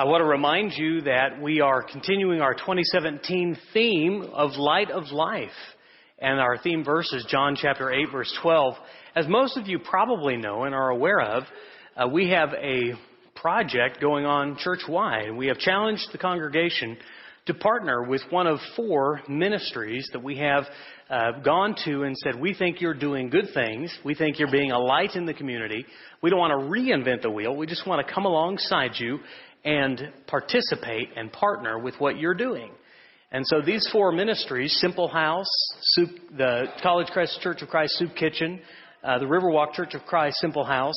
I want to remind you that we are continuing our 2017 theme of Light of Life. And our theme verse is John chapter 8, verse 12. As most of you probably know and are aware of, uh, we have a project going on church wide. We have challenged the congregation to partner with one of four ministries that we have uh, gone to and said, We think you're doing good things. We think you're being a light in the community. We don't want to reinvent the wheel. We just want to come alongside you and participate and partner with what you're doing. And so these four ministries, Simple House, Soup, the College Crest Church of Christ Soup Kitchen, uh, the Riverwalk Church of Christ Simple House,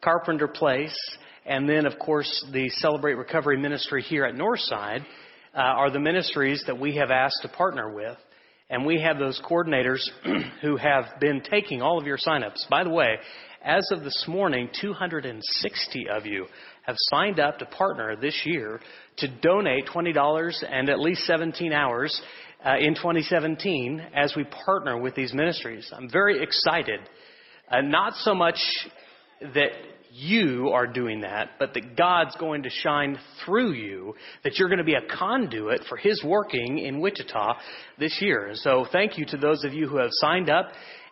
Carpenter Place, and then, of course, the Celebrate Recovery Ministry here at Northside, uh, are the ministries that we have asked to partner with. And we have those coordinators who have been taking all of your signups. By the way, as of this morning, 260 of you have signed up to partner this year to donate $20 and at least 17 hours uh, in 2017 as we partner with these ministries. I'm very excited. Uh, not so much that you are doing that, but that God's going to shine through you, that you're going to be a conduit for His working in Wichita this year. So thank you to those of you who have signed up.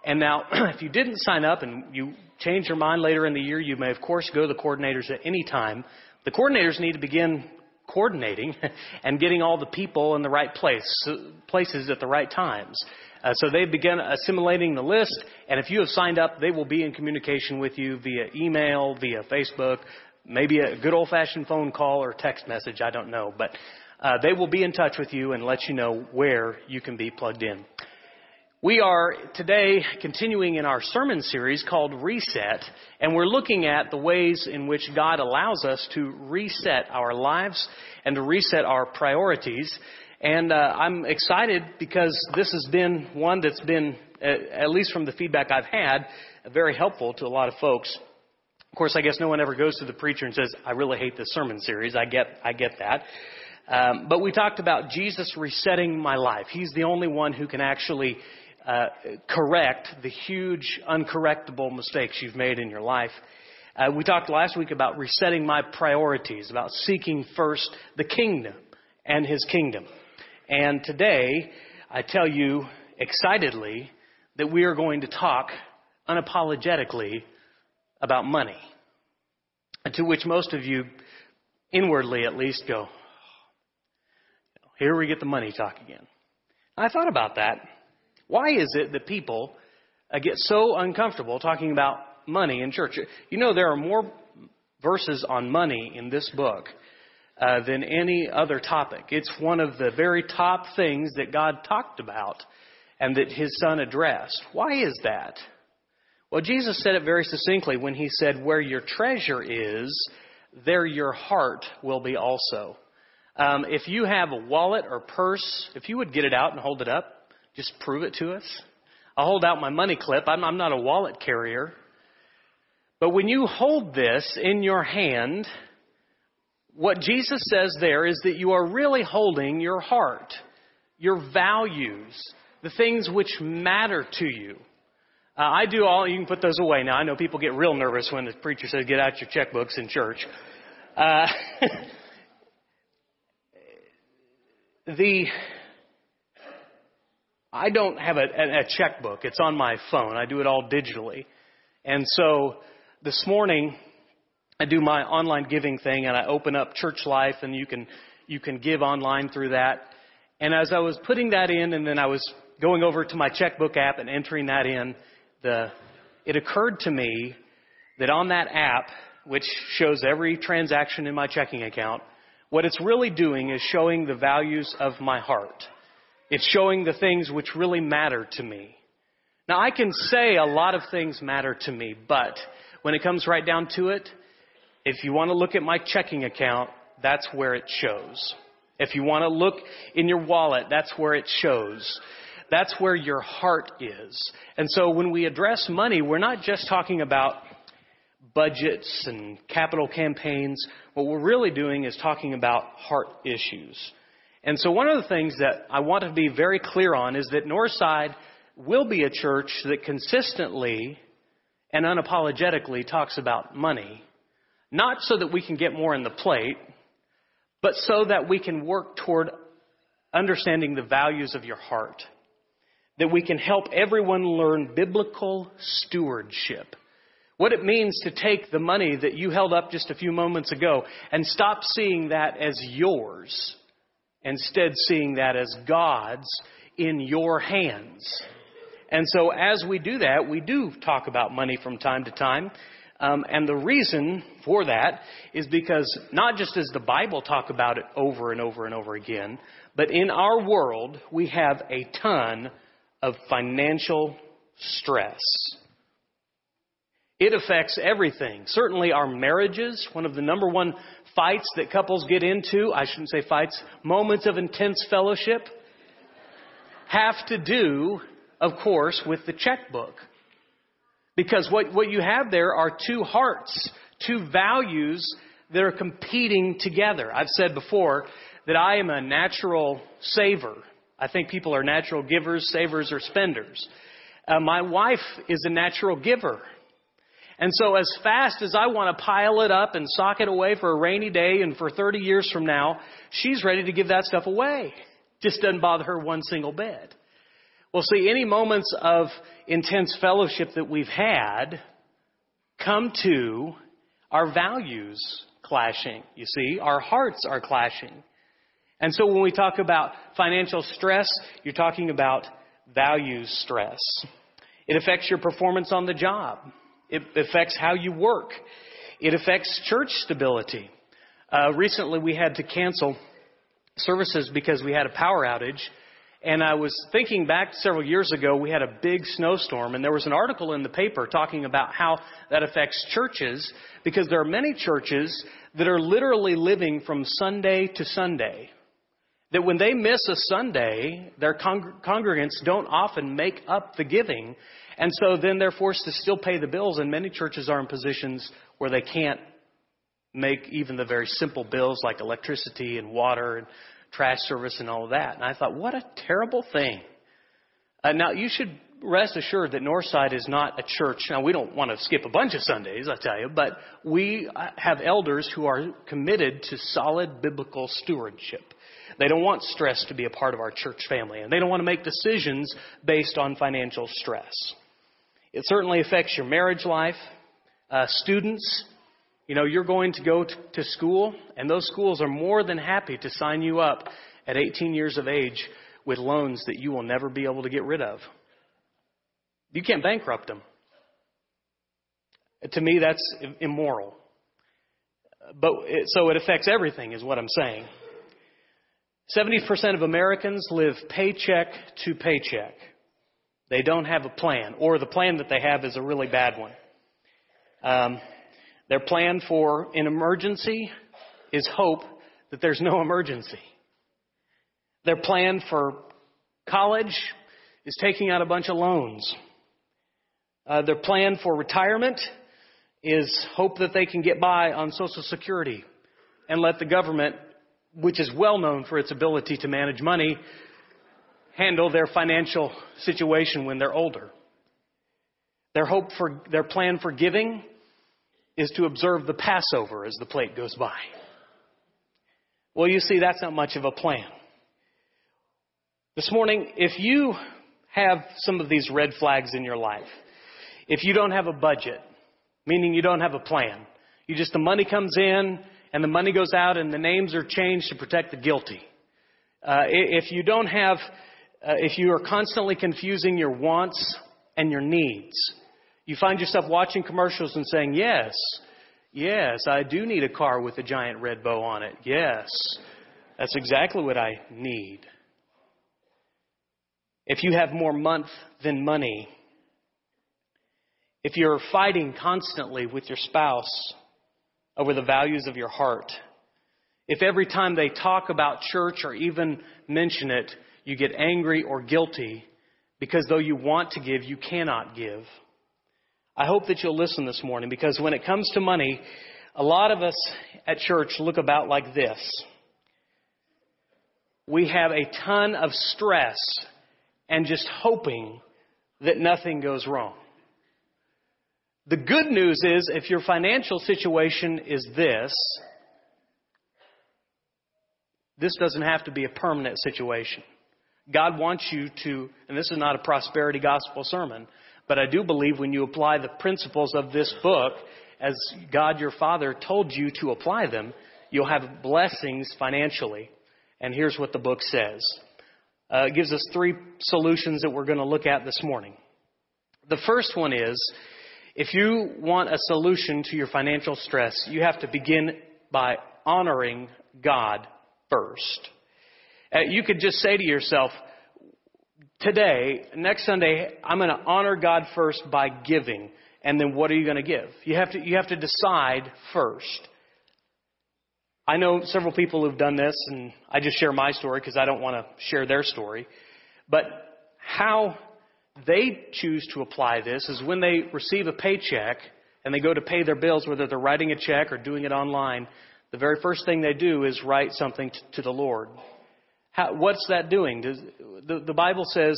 And now, if you didn't sign up and you change your mind later in the year, you may, of course, go to the coordinators at any time. The coordinators need to begin coordinating and getting all the people in the right place, places at the right times. Uh, so they begin assimilating the list, and if you have signed up, they will be in communication with you via email, via Facebook, maybe a good old-fashioned phone call or text message. I don't know, but uh, they will be in touch with you and let you know where you can be plugged in. We are today continuing in our sermon series called Reset, and we're looking at the ways in which God allows us to reset our lives and to reset our priorities. And uh, I'm excited because this has been one that's been, uh, at least from the feedback I've had, very helpful to a lot of folks. Of course, I guess no one ever goes to the preacher and says, "I really hate this sermon series." I get, I get that. Um, but we talked about Jesus resetting my life. He's the only one who can actually uh, correct the huge, uncorrectable mistakes you've made in your life. Uh, we talked last week about resetting my priorities, about seeking first the kingdom and his kingdom. And today, I tell you excitedly that we are going to talk unapologetically about money. To which most of you, inwardly at least, go, here we get the money talk again. I thought about that. Why is it that people uh, get so uncomfortable talking about money in church? You know, there are more verses on money in this book uh, than any other topic. It's one of the very top things that God talked about and that his son addressed. Why is that? Well, Jesus said it very succinctly when he said, Where your treasure is, there your heart will be also. Um, if you have a wallet or purse, if you would get it out and hold it up, just prove it to us. I'll hold out my money clip. I'm, I'm not a wallet carrier. But when you hold this in your hand, what Jesus says there is that you are really holding your heart, your values, the things which matter to you. Uh, I do all, you can put those away now. I know people get real nervous when the preacher says, get out your checkbooks in church. Uh, the, I don't have a, a, checkbook. It's on my phone. I do it all digitally. And so this morning, I do my online giving thing and I open up Church Life and you can, you can give online through that. And as I was putting that in and then I was going over to my checkbook app and entering that in, the, it occurred to me that on that app, which shows every transaction in my checking account, what it's really doing is showing the values of my heart. It's showing the things which really matter to me. Now, I can say a lot of things matter to me, but when it comes right down to it, if you want to look at my checking account, that's where it shows. If you want to look in your wallet, that's where it shows. That's where your heart is. And so when we address money, we're not just talking about budgets and capital campaigns. What we're really doing is talking about heart issues. And so one of the things that I want to be very clear on is that Northside will be a church that consistently and unapologetically talks about money. Not so that we can get more in the plate, but so that we can work toward understanding the values of your heart. That we can help everyone learn biblical stewardship. What it means to take the money that you held up just a few moments ago and stop seeing that as yours, instead seeing that as God's in your hands. And so as we do that, we do talk about money from time to time. Um, and the reason for that is because not just does the Bible talk about it over and over and over again, but in our world, we have a ton of financial stress. It affects everything. Certainly our marriages, one of the number one fights that couples get into, I shouldn't say fights, moments of intense fellowship, have to do, of course, with the checkbook. Because what, what you have there are two hearts, two values that are competing together. I've said before that I am a natural saver. I think people are natural givers, savers, or spenders. Uh, my wife is a natural giver. And so as fast as I want to pile it up and sock it away for a rainy day and for 30 years from now, she's ready to give that stuff away. Just doesn't bother her one single bit. Well, see, any moments of intense fellowship that we've had come to our values clashing. You see, our hearts are clashing. And so when we talk about financial stress, you're talking about values stress. It affects your performance on the job. It affects how you work. It affects church stability. Uh, recently, we had to cancel services because we had a power outage and I was thinking back several years ago, we had a big snowstorm, and there was an article in the paper talking about how that affects churches, because there are many churches that are literally living from Sunday to Sunday. That when they miss a Sunday, their con- congregants don't often make up the giving, and so then they're forced to still pay the bills, and many churches are in positions where they can't make even the very simple bills like electricity and water and trash service and all that. And I thought, what a terrible thing. Uh, now, you should rest assured that Northside is not a church. Now, we don't want to skip a bunch of Sundays, I tell you, but we have elders who are committed to solid biblical stewardship. They don't want stress to be a part of our church family, and they don't want to make decisions based on financial stress. It certainly affects your marriage life. Uh, students, you know, you're going to go to school, and those schools are more than happy to sign you up at 18 years of age with loans that you will never be able to get rid of. You can't bankrupt them. To me, that's immoral. But it, so it affects everything, is what I'm saying. 70% of Americans live paycheck to paycheck. They don't have a plan, or the plan that they have is a really bad one. Um, their plan for an emergency is hope that there's no emergency. Their plan for college is taking out a bunch of loans. Uh, their plan for retirement is hope that they can get by on Social Security and let the government, which is well known for its ability to manage money, handle their financial situation when they're older. Their hope for their plan for giving is to observe the Passover as the plate goes by. Well, you see, that's not much of a plan. This morning, if you have some of these red flags in your life, if you don't have a budget, meaning you don't have a plan, you just, the money comes in and the money goes out and the names are changed to protect the guilty. Uh, if you don't have, uh, if you are constantly confusing your wants and your needs, you find yourself watching commercials and saying, Yes, yes, I do need a car with a giant red bow on it. Yes, that's exactly what I need. If you have more month than money, if you're fighting constantly with your spouse over the values of your heart, if every time they talk about church or even mention it, you get angry or guilty because though you want to give, you cannot give. I hope that you'll listen this morning because when it comes to money, a lot of us at church look about like this. We have a ton of stress and just hoping that nothing goes wrong. The good news is if your financial situation is this, this doesn't have to be a permanent situation. God wants you to, and this is not a prosperity gospel sermon, but I do believe when you apply the principles of this book, as God your Father told you to apply them, you'll have blessings financially. And here's what the book says. Uh, it gives us three solutions that we're going to look at this morning. The first one is if you want a solution to your financial stress, you have to begin by honoring God first. Uh, you could just say to yourself, today, next Sunday, I'm going to honor God first by giving. And then what are you going to give? You have to, you have to decide first. I know several people who've done this, and I just share my story because I don't want to share their story. But how they choose to apply this is when they receive a paycheck and they go to pay their bills, whether they're writing a check or doing it online, the very first thing they do is write something to, to the Lord. How, what's that doing? Does, the, the Bible says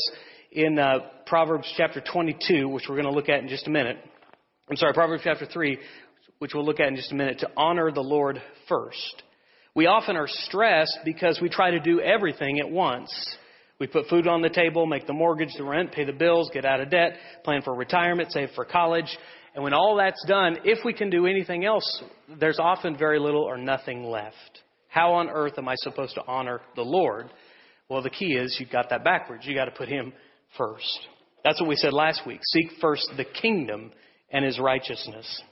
in uh, Proverbs chapter 22, which we're going to look at in just a minute. I'm sorry, Proverbs chapter 3, which we'll look at in just a minute, to honor the Lord first. We often are stressed because we try to do everything at once. We put food on the table, make the mortgage, the rent, pay the bills, get out of debt, plan for retirement, save for college. And when all that's done, if we can do anything else, there's often very little or nothing left. How on earth am I supposed to honor the Lord? Well, the key is you've got that backwards. You got to put Him first. That's what we said last week. Seek first the kingdom and His righteousness.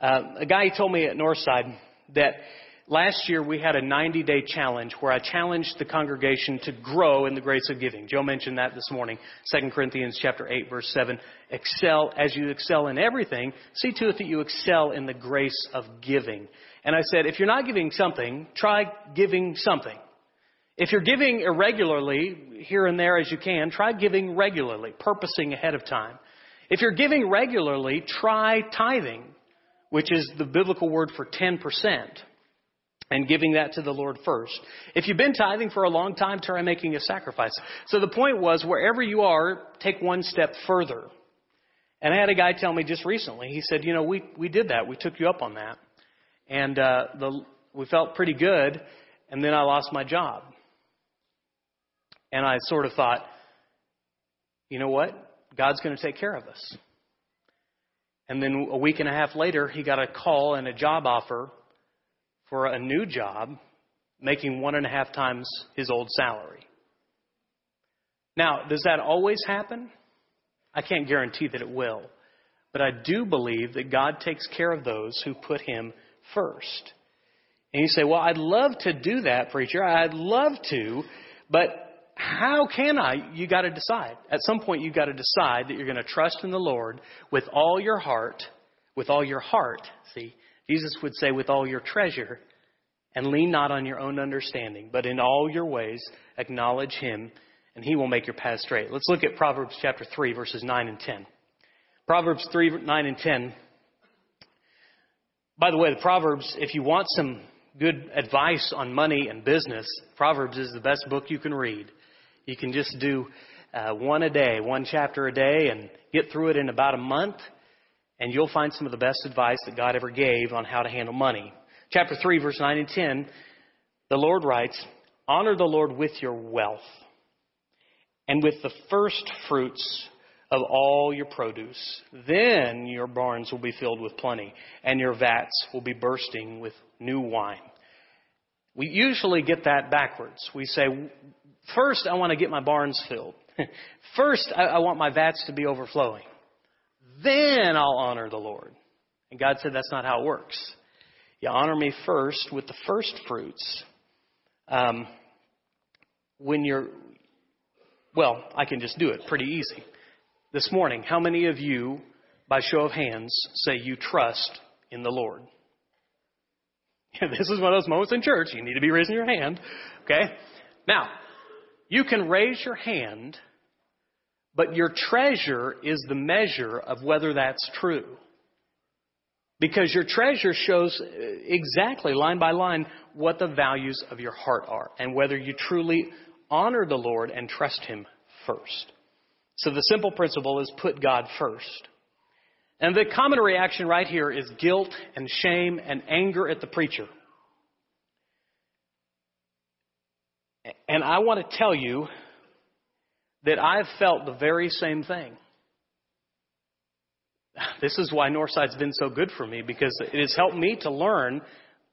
Uh, a guy told me at Northside that last year we had a 90 day challenge where I challenged the congregation to grow in the grace of giving. Joe mentioned that this morning. 2 Corinthians chapter 8 verse 7. Excel as you excel in everything. See to it that you excel in the grace of giving. And I said, if you're not giving something, try giving something. If you're giving irregularly, here and there as you can, try giving regularly, purposing ahead of time. If you're giving regularly, try tithing, which is the biblical word for 10% and giving that to the Lord first. If you've been tithing for a long time, try making a sacrifice. So the point was, wherever you are, take one step further. And I had a guy tell me just recently, he said, you know, we, we did that. We took you up on that. And uh, the, we felt pretty good, and then I lost my job. And I sort of thought, you know what? God's going to take care of us. And then a week and a half later, he got a call and a job offer for a new job making one and a half times his old salary. Now, does that always happen? I can't guarantee that it will. But I do believe that God takes care of those who put Him first. And you say, well, I'd love to do that, preacher. I'd love to, but how can I? You got to decide. At some point, you've got to decide that you're going to trust in the Lord with all your heart, with all your heart. See, Jesus would say, with all your treasure, and lean not on your own understanding, but in all your ways acknowledge him, and he will make your path straight. Let's look at Proverbs chapter 3, verses 9 and 10. Proverbs 3, 9 and 10. By the way, the Proverbs, if you want some good advice on money and business, Proverbs is the best book you can read. You can just do uh, one a day, one chapter a day, and get through it in about a month and you'll find some of the best advice that God ever gave on how to handle money. Chapter 3, verse 9 and 10, the Lord writes, Honor the Lord with your wealth and with the first fruits of all your produce. Then your barns will be filled with plenty, and your vats will be bursting with new wine. We usually get that backwards. We say, First, I want to get my barns filled. First, I want my vats to be overflowing then I'll honor the Lord. And God said that's not how it works. You honor me first with the first fruits. Um, when you're, well, I can just do it pretty easy. This morning, how many of you, by show of hands, say you trust in the Lord? this is one of those moments in church. You need to be raising your hand. Okay? Now, you can raise your hand but your treasure is the measure of whether that's true. Because your treasure shows uh, exactly, line by line, what the values of your heart are and whether you truly honor the Lord and trust Him first. So the simple principle is put God first. And the common reaction right here is guilt and shame and anger at the preacher. And I want to tell you that I've felt the very same thing. This is why Northside's been so good for me because it has helped me to learn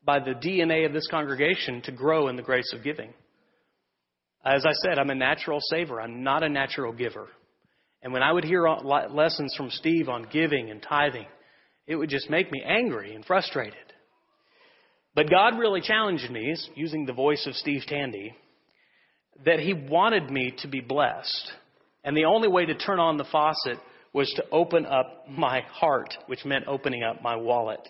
by the DNA of this congregation to grow in the grace of giving. As I said, I'm a natural saver. I'm not a natural giver. And when I would hear lessons from Steve on giving and tithing, it would just make me angry and frustrated. But God really challenged me, using the voice of Steve Tandy, that He wanted me to be blessed. And the only way to turn on the faucet was to open up my heart, which meant opening up my wallet.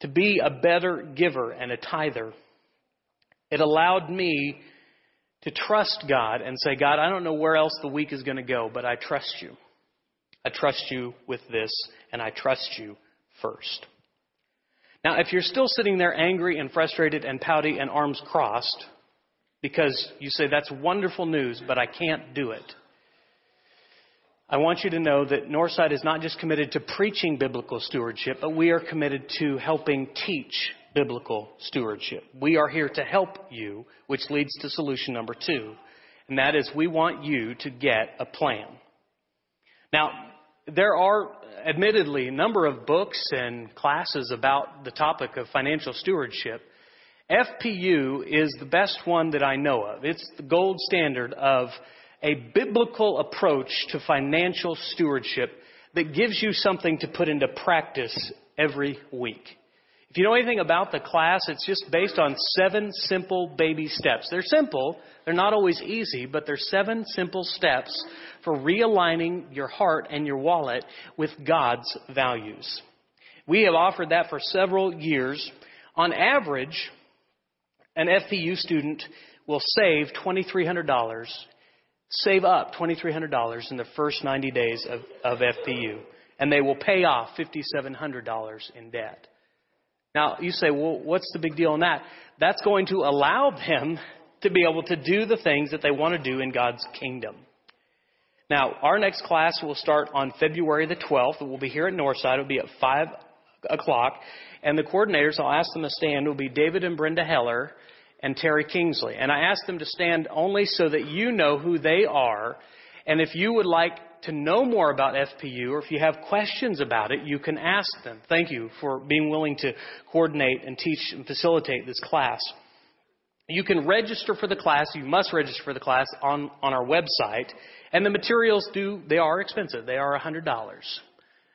To be a better giver and a tither. It allowed me to trust God and say, God, I don't know where else the week is going to go, but I trust you. I trust you with this, and I trust you first. Now, if you're still sitting there angry and frustrated and pouty and arms crossed, because you say, that's wonderful news, but I can't do it. I want you to know that Northside is not just committed to preaching biblical stewardship, but we are committed to helping teach biblical stewardship. We are here to help you, which leads to solution number two, and that is we want you to get a plan. Now, there are admittedly a number of books and classes about the topic of financial stewardship. FPU is the best one that I know of. It's the gold standard of a biblical approach to financial stewardship that gives you something to put into practice every week. If you know anything about the class, it's just based on seven simple baby steps. They're simple, they're not always easy, but they're seven simple steps for realigning your heart and your wallet with God's values. We have offered that for several years. On average, an FPU student will save $2,300, save up $2,300 in the first 90 days of, of FPU, and they will pay off $5,700 in debt. Now, you say, well, what's the big deal in that? That's going to allow them to be able to do the things that they want to do in God's kingdom. Now, our next class will start on February the 12th. It will be here at Northside. It will be at 5 o'clock. And the coordinators, I'll ask them to stand, will be David and Brenda Heller and Terry Kingsley. And I ask them to stand only so that you know who they are. And if you would like to know more about FPU or if you have questions about it, you can ask them. Thank you for being willing to coordinate and teach and facilitate this class. You can register for the class. You must register for the class on, on our website. And the materials do, they are expensive. They are $100.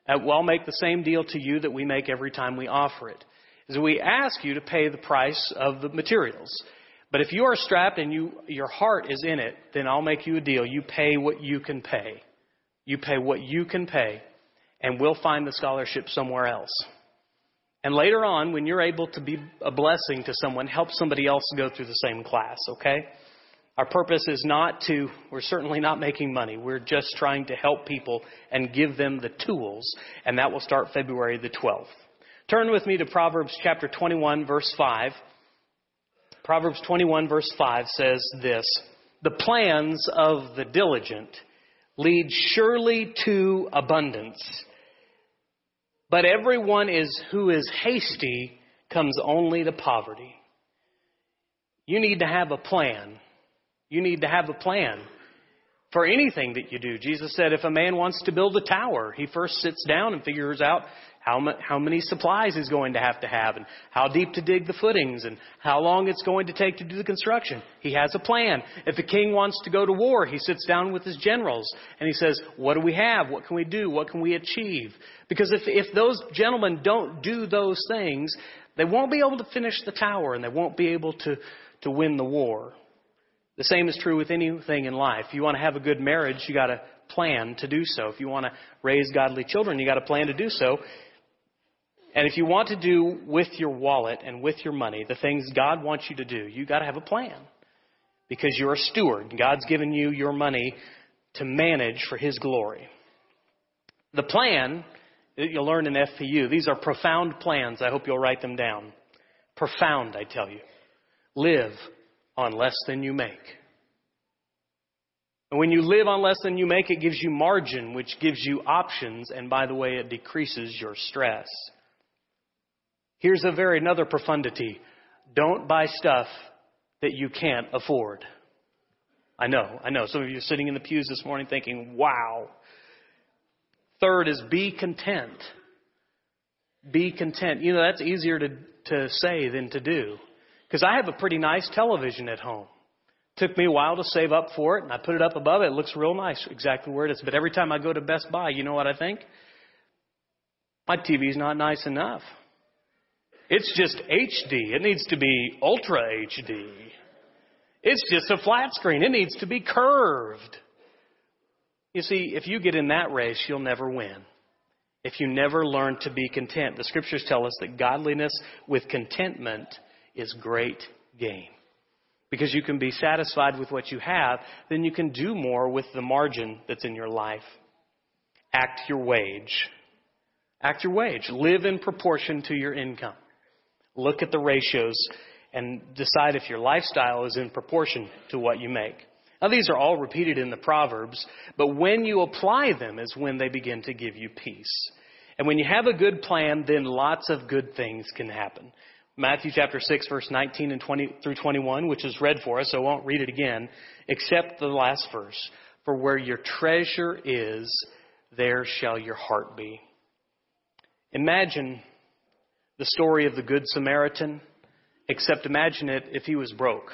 Uh, we'll make the same deal to you that we make every time we offer it. Is we ask you to pay the price of the materials. But if you are strapped and you, your heart is in it, then I'll make you a deal. You pay what you can pay. You pay what you can pay, and we'll find the scholarship somewhere else. And later on, when you're able to be a blessing to someone, help somebody else go through the same class, okay? Our purpose is not to, we're certainly not making money. We're just trying to help people and give them the tools, and that will start February the 12th. Turn with me to Proverbs chapter 21, verse 5. Proverbs 21, verse 5 says this The plans of the diligent lead surely to abundance. But everyone is who is hasty comes only to poverty. You need to have a plan. You need to have a plan for anything that you do. Jesus said if a man wants to build a tower, he first sits down and figures out how, how many supplies he's going to have to have, and how deep to dig the footings, and how long it's going to take to do the construction. He has a plan. If the king wants to go to war, he sits down with his generals and he says, What do we have? What can we do? What can we achieve? Because if, if those gentlemen don't do those things, they won't be able to finish the tower and they won't be able to, to win the war. The same is true with anything in life. If you want to have a good marriage, you got to plan to do so. If you want to raise godly children, you got to plan to do so. And if you want to do with your wallet and with your money the things God wants you to do, you got to have a plan. Because you're a steward. God's given you your money to manage for His glory. The plan that you'll learn in FPU, these are profound plans. I hope you'll write them down. Profound, I tell you. Live on less than you make. And when you live on less than you make, it gives you margin, which gives you options, and by the way, it decreases your stress. Here's a very another profundity. Don't buy stuff that you can't afford. I know, I know. Some of you are sitting in the pews this morning thinking, wow. Third is be content. Be content. You know, that's easier to, to say than to do. Because I have a pretty nice television at home. Took me a while to save up for it, and I put it up above it. It looks real nice, exactly where it is. But every time I go to Best Buy, you know what I think? My TV's not nice enough. It's just HD. It needs to be Ultra HD. It's just a flat screen. It needs to be curved. You see, if you get in that race, you'll never win. If you never learn to be content, the scriptures tell us that godliness with contentment is great gain. Because you can be satisfied with what you have, then you can do more with the margin that's in your life. Act your wage. Act your wage. Live in proportion to your income. Look at the ratios and decide if your lifestyle is in proportion to what you make. Now, these are all repeated in the Proverbs, but when you apply them is when they begin to give you peace. And when you have a good plan, then lots of good things can happen. Matthew chapter 6 verse 19 and 20 through 21, which is read for us, so I won't read it again, except the last verse. For where your treasure is, there shall your heart be. Imagine the story of the Good Samaritan, except imagine it if he was broke.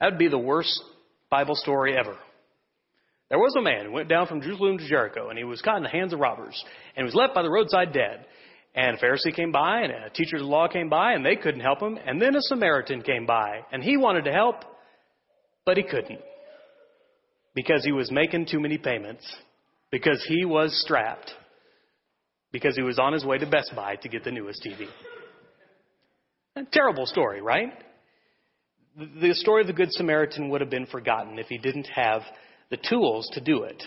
That would be the worst Bible story ever. There was a man who went down from Jerusalem to Jericho, and he was caught in the hands of robbers, and was left by the roadside dead. And a Pharisee came by, and a teacher of the law came by, and they couldn't help him. And then a Samaritan came by, and he wanted to help, but he couldn't. Because he was making too many payments. Because he was strapped. Because he was on his way to Best Buy to get the newest TV. A terrible story, right? The story of the Good Samaritan would have been forgotten if he didn't have the tools to do it.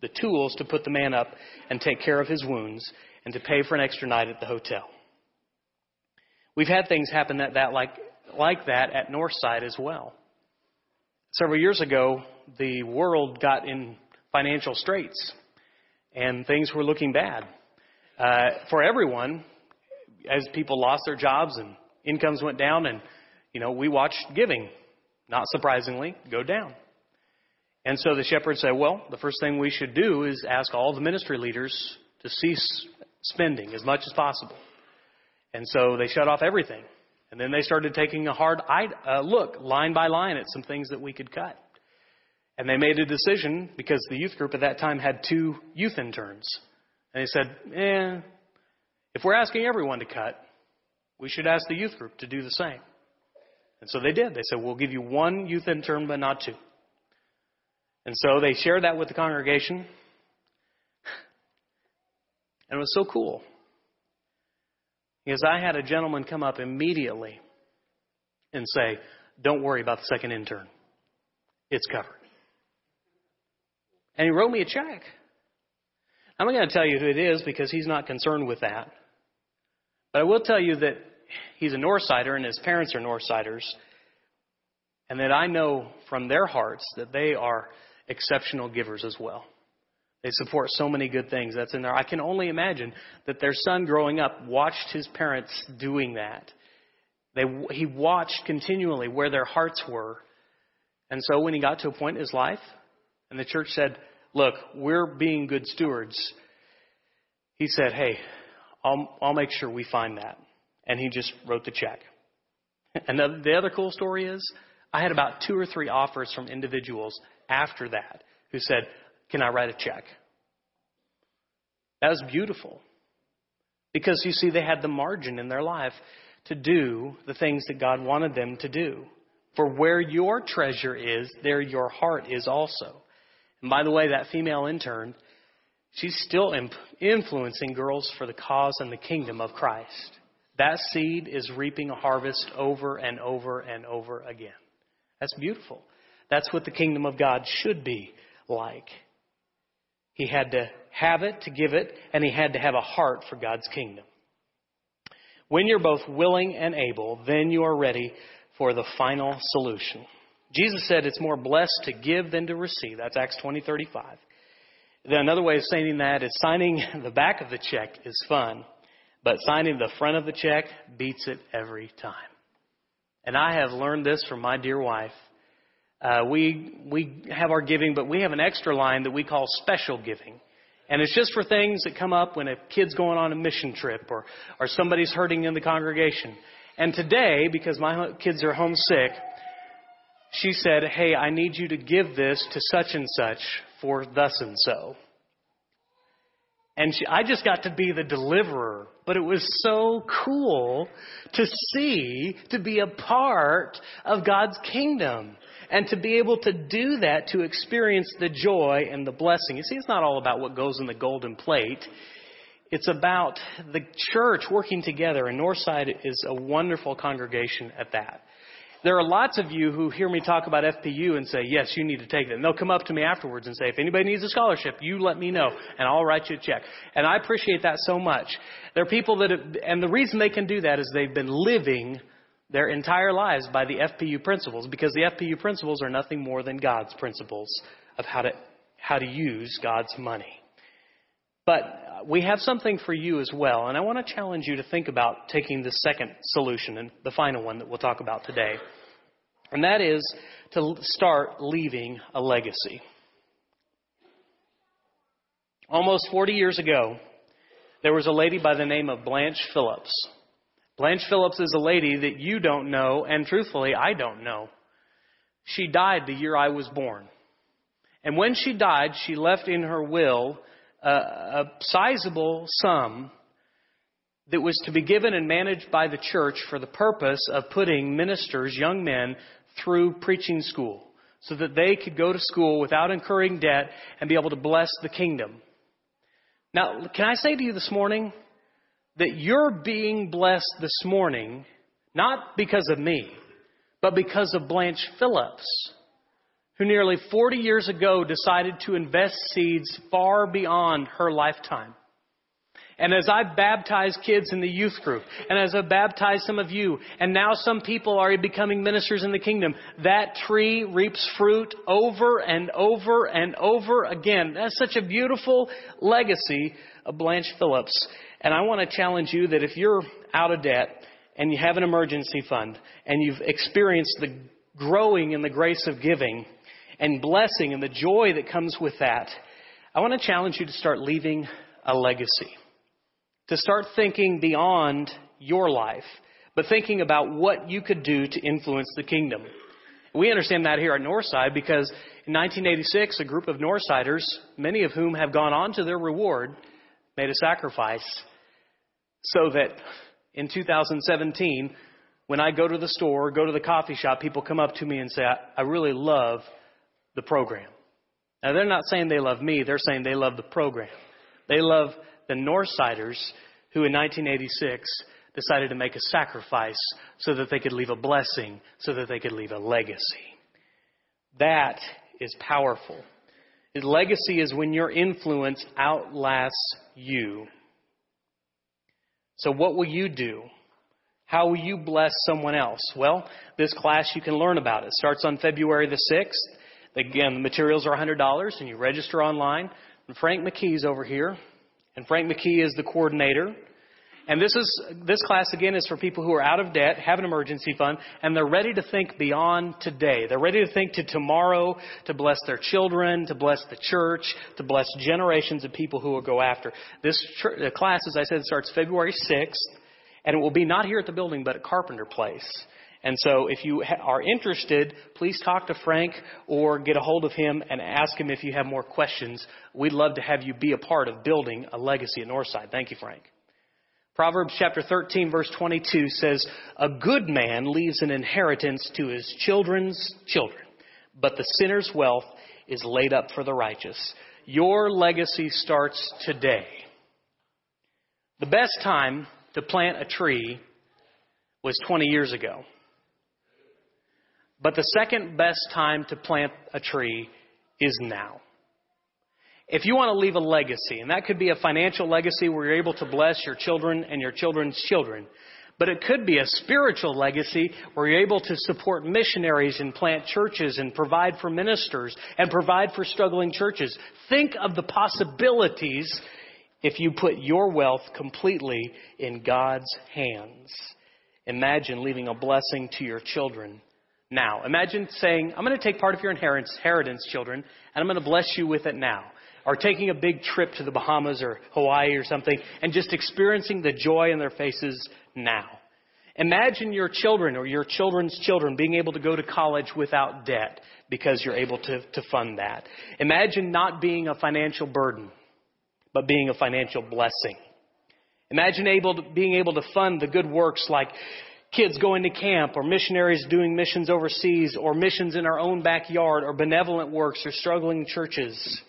The tools to put the man up and take care of his wounds and to pay for an extra night at the hotel. We've had things happen that, that like, like that at Northside as well. Several years ago, the world got in financial straits and things were looking bad. Uh, for everyone, as people lost their jobs and incomes went down, and you know, we watched giving, not surprisingly, go down. And so the shepherds said, Well, the first thing we should do is ask all the ministry leaders to cease spending as much as possible. And so they shut off everything. And then they started taking a hard uh, look, line by line, at some things that we could cut. And they made a decision because the youth group at that time had two youth interns. And he said, eh, if we're asking everyone to cut, we should ask the youth group to do the same. And so they did. They said, we'll give you one youth intern, but not two. And so they shared that with the congregation. And it was so cool. Because I had a gentleman come up immediately and say, Don't worry about the second intern. It's covered. And he wrote me a check. I'm not going to tell you who it is because he's not concerned with that. But I will tell you that he's a Northsider and his parents are Northsiders. And that I know from their hearts that they are exceptional givers as well. They support so many good things that's in there. I can only imagine that their son growing up watched his parents doing that. They, he watched continually where their hearts were. And so when he got to a point in his life and the church said, look, we're being good stewards, he said, hey, I'll, I'll make sure we find that. And he just wrote the check. And the, the other cool story is I had about two or three offers from individuals after that who said, can I write a check? That was beautiful. Because you see, they had the margin in their life to do the things that God wanted them to do. For where your treasure is, there your heart is also. And by the way, that female intern, she's still influencing girls for the cause and the kingdom of Christ. That seed is reaping a harvest over and over and over again. That's beautiful. That's what the kingdom of God should be like. He had to have it to give it, and he had to have a heart for God's kingdom. When you're both willing and able, then you are ready for the final solution. Jesus said it's more blessed to give than to receive. That's Acts 20, 35. Then another way of saying that is signing the back of the check is fun, but signing the front of the check beats it every time. And I have learned this from my dear wife uh, we we have our giving, but we have an extra line that we call special giving. And it's just for things that come up when a kid's going on a mission trip or, or somebody's hurting in the congregation. And today, because my kids are homesick, she said, Hey, I need you to give this to such and such for thus and so. And she, I just got to be the deliverer. But it was so cool to see, to be a part of God's kingdom. And to be able to do that, to experience the joy and the blessing. You see, it's not all about what goes in the golden plate. It's about the church working together, and Northside is a wonderful congregation at that. There are lots of you who hear me talk about FPU and say, yes, you need to take it. And they'll come up to me afterwards and say, if anybody needs a scholarship, you let me know and I'll write you a check. And I appreciate that so much. There are people that have, and the reason they can do that is they've been living their entire lives by the FPU principles because the FPU principles are nothing more than God's principles of how to, how to use God's money. But uh, we have something for you as well, and I want to challenge you to think about taking the second solution and the final one that we'll talk about today. And that is to start leaving a legacy. Almost 40 years ago, there was a lady by the name of Blanche Phillips. Blanche Phillips is a lady that you don't know, and truthfully, I don't know. She died the year I was born. And when she died, she left in her will a, a sizable sum that was to be given and managed by the church for the purpose of putting ministers, young men, through preaching school so that they could go to school without incurring debt and be able to bless the kingdom. Now, can I say to you this morning that you're being blessed this morning not because of me, but because of Blanche Phillips who nearly 40 years ago decided to invest seeds far beyond her lifetime. And as I baptize kids in the youth group, and as I baptize some of you, and now some people are becoming ministers in the kingdom, that tree reaps fruit over and over and over again. That's such a beautiful legacy of Blanche Phillips. And I want to challenge you that if you're out of debt and you have an emergency fund and you've experienced the growing in the grace of giving, and blessing and the joy that comes with that, I want to challenge you to start leaving a legacy. To start thinking beyond your life, but thinking about what you could do to influence the kingdom. We understand that here at Northside because in 1986, a group of Northsiders, many of whom have gone on to their reward, made a sacrifice so that in 2017, when I go to the store, go to the coffee shop, people come up to me and say, I, really love the program. Now, they're not saying they love me, they're saying they love the program. They love the Northsiders who in 1986 decided to make a sacrifice so that they could leave a blessing, so that they could leave a legacy. That is powerful. Legacy is when your influence outlasts you. So, what will you do? How will you bless someone else? Well, this class you can learn about. It starts on February the 6th. Again, the materials are $100 and you register online. And Frank McKee's over here. And Frank McKee is the coordinator. And this is, this class again is for people who are out of debt, have an emergency fund, and they're ready to think beyond today. They're ready to think to tomorrow, to bless their children, to bless the church, to bless generations of people who will go after. This class, as I said, starts February 6th, and it will be not here at the building, but at Carpenter Place. And so if you are interested, please talk to Frank or get a hold of him and ask him if you have more questions. We'd love to have you be a part of building a legacy at Northside. Thank you, Frank. Proverbs chapter 13 verse 22 says, A good man leaves an inheritance to his children's children, but the sinner's wealth is laid up for the righteous. Your legacy starts today. The best time to plant a tree was 20 years ago. But the second best time to plant a tree is now. If you want to leave a legacy, and that could be a financial legacy where you're able to bless your children and your children's children, but it could be a spiritual legacy where you're able to support missionaries and plant churches and provide for ministers and provide for struggling churches. Think of the possibilities if you put your wealth completely in God's hands. Imagine leaving a blessing to your children now. Imagine saying, I'm going to take part of your inheritance, children, and I'm going to bless you with it now. Or taking a big trip to the Bahamas or Hawaii or something and just experiencing the joy in their faces now. Imagine your children or your children's children being able to go to college without debt because you're able to, to fund that. Imagine not being a financial burden, but being a financial blessing. Imagine able to, being able to fund the good works like kids going to camp or missionaries doing missions overseas or missions in our own backyard or benevolent works or struggling churches.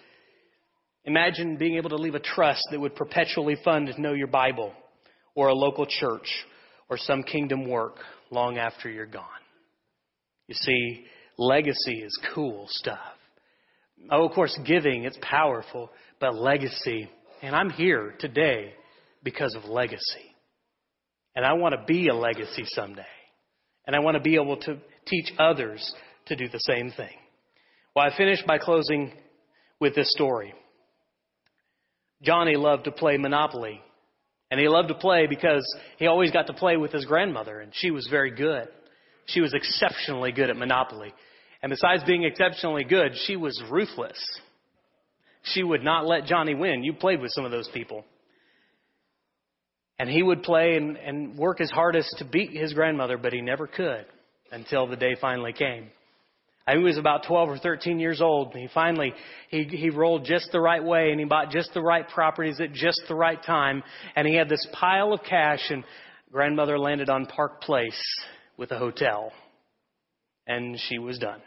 Imagine being able to leave a trust that would perpetually fund Know Your Bible or a local church or some kingdom work long after you're gone. You see, legacy is cool stuff. Oh, of course, giving, it's powerful, but legacy, and I'm here today because of legacy. And I want to be a legacy someday. And I want to be able to teach others to do the same thing. Well, I finish by closing with this story. Johnny loved to play Monopoly. And he loved to play because he always got to play with his grandmother, and she was very good. She was exceptionally good at Monopoly. And besides being exceptionally good, she was ruthless. She would not let Johnny win. You played with some of those people. And he would play and, and work his hardest to beat his grandmother, but he never could until the day finally came. I was about 12 or 13 years old. And he finally, he, he rolled just the right way and he bought just the right properties at just the right time. And he had this pile of cash and grandmother landed on Park Place with a hotel. And she was done.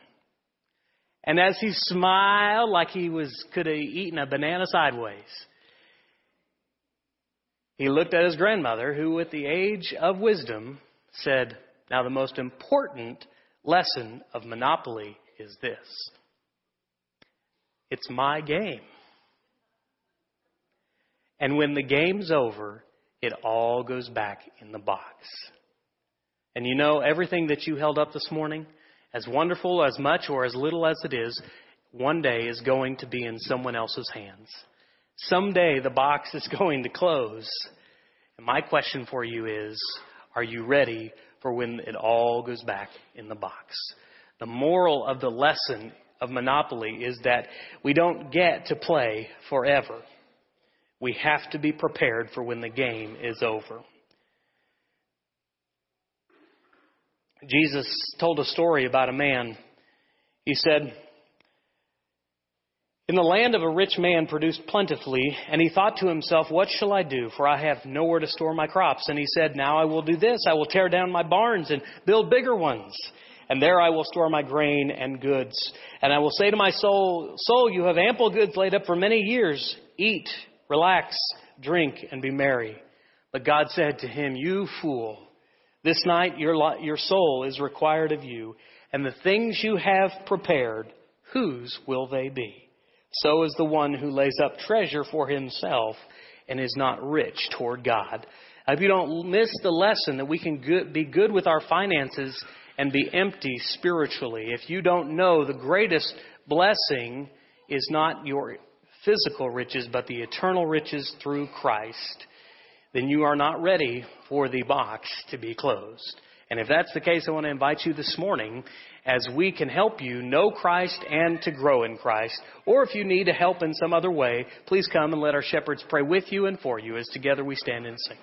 And as he smiled like he was, could have eaten a banana sideways, he looked at his grandmother, who, at the age of wisdom, said, Now, the most important lesson of Monopoly is this it's my game. And when the game's over, it all goes back in the box. And you know, everything that you held up this morning, as wonderful, as much, or as little as it is, one day is going to be in someone else's hands. Someday the box is going to close. And my question for you is are you ready for when it all goes back in the box? The moral of the lesson of Monopoly is that we don't get to play forever. We have to be prepared for when the game is over. Jesus told a story about a man. He said, in the land of a rich man produced plentifully, and he thought to himself, What shall I do? For I have nowhere to store my crops. And he said, Now I will do this. I will tear down my barns and build bigger ones. And there I will store my grain and goods. And I will say to my soul, Soul, you have ample goods laid up for many years. Eat, relax, drink, and be merry. But God said to him, You fool, this night your, your soul is required of you, and the things you have prepared, whose will they be? So is the one who lays up treasure for himself and is not rich toward God. If you don't miss the lesson that we can be good with our finances and be empty spiritually, if you don't know the greatest blessing is not your physical riches, but the eternal riches through Christ, then you are not ready for the box to be closed. And if that's the case, I want to invite you this morning as we can help you know Christ and to grow in Christ. Or if you need help in some other way, please come and let our shepherds pray with you and for you as together we stand and sing.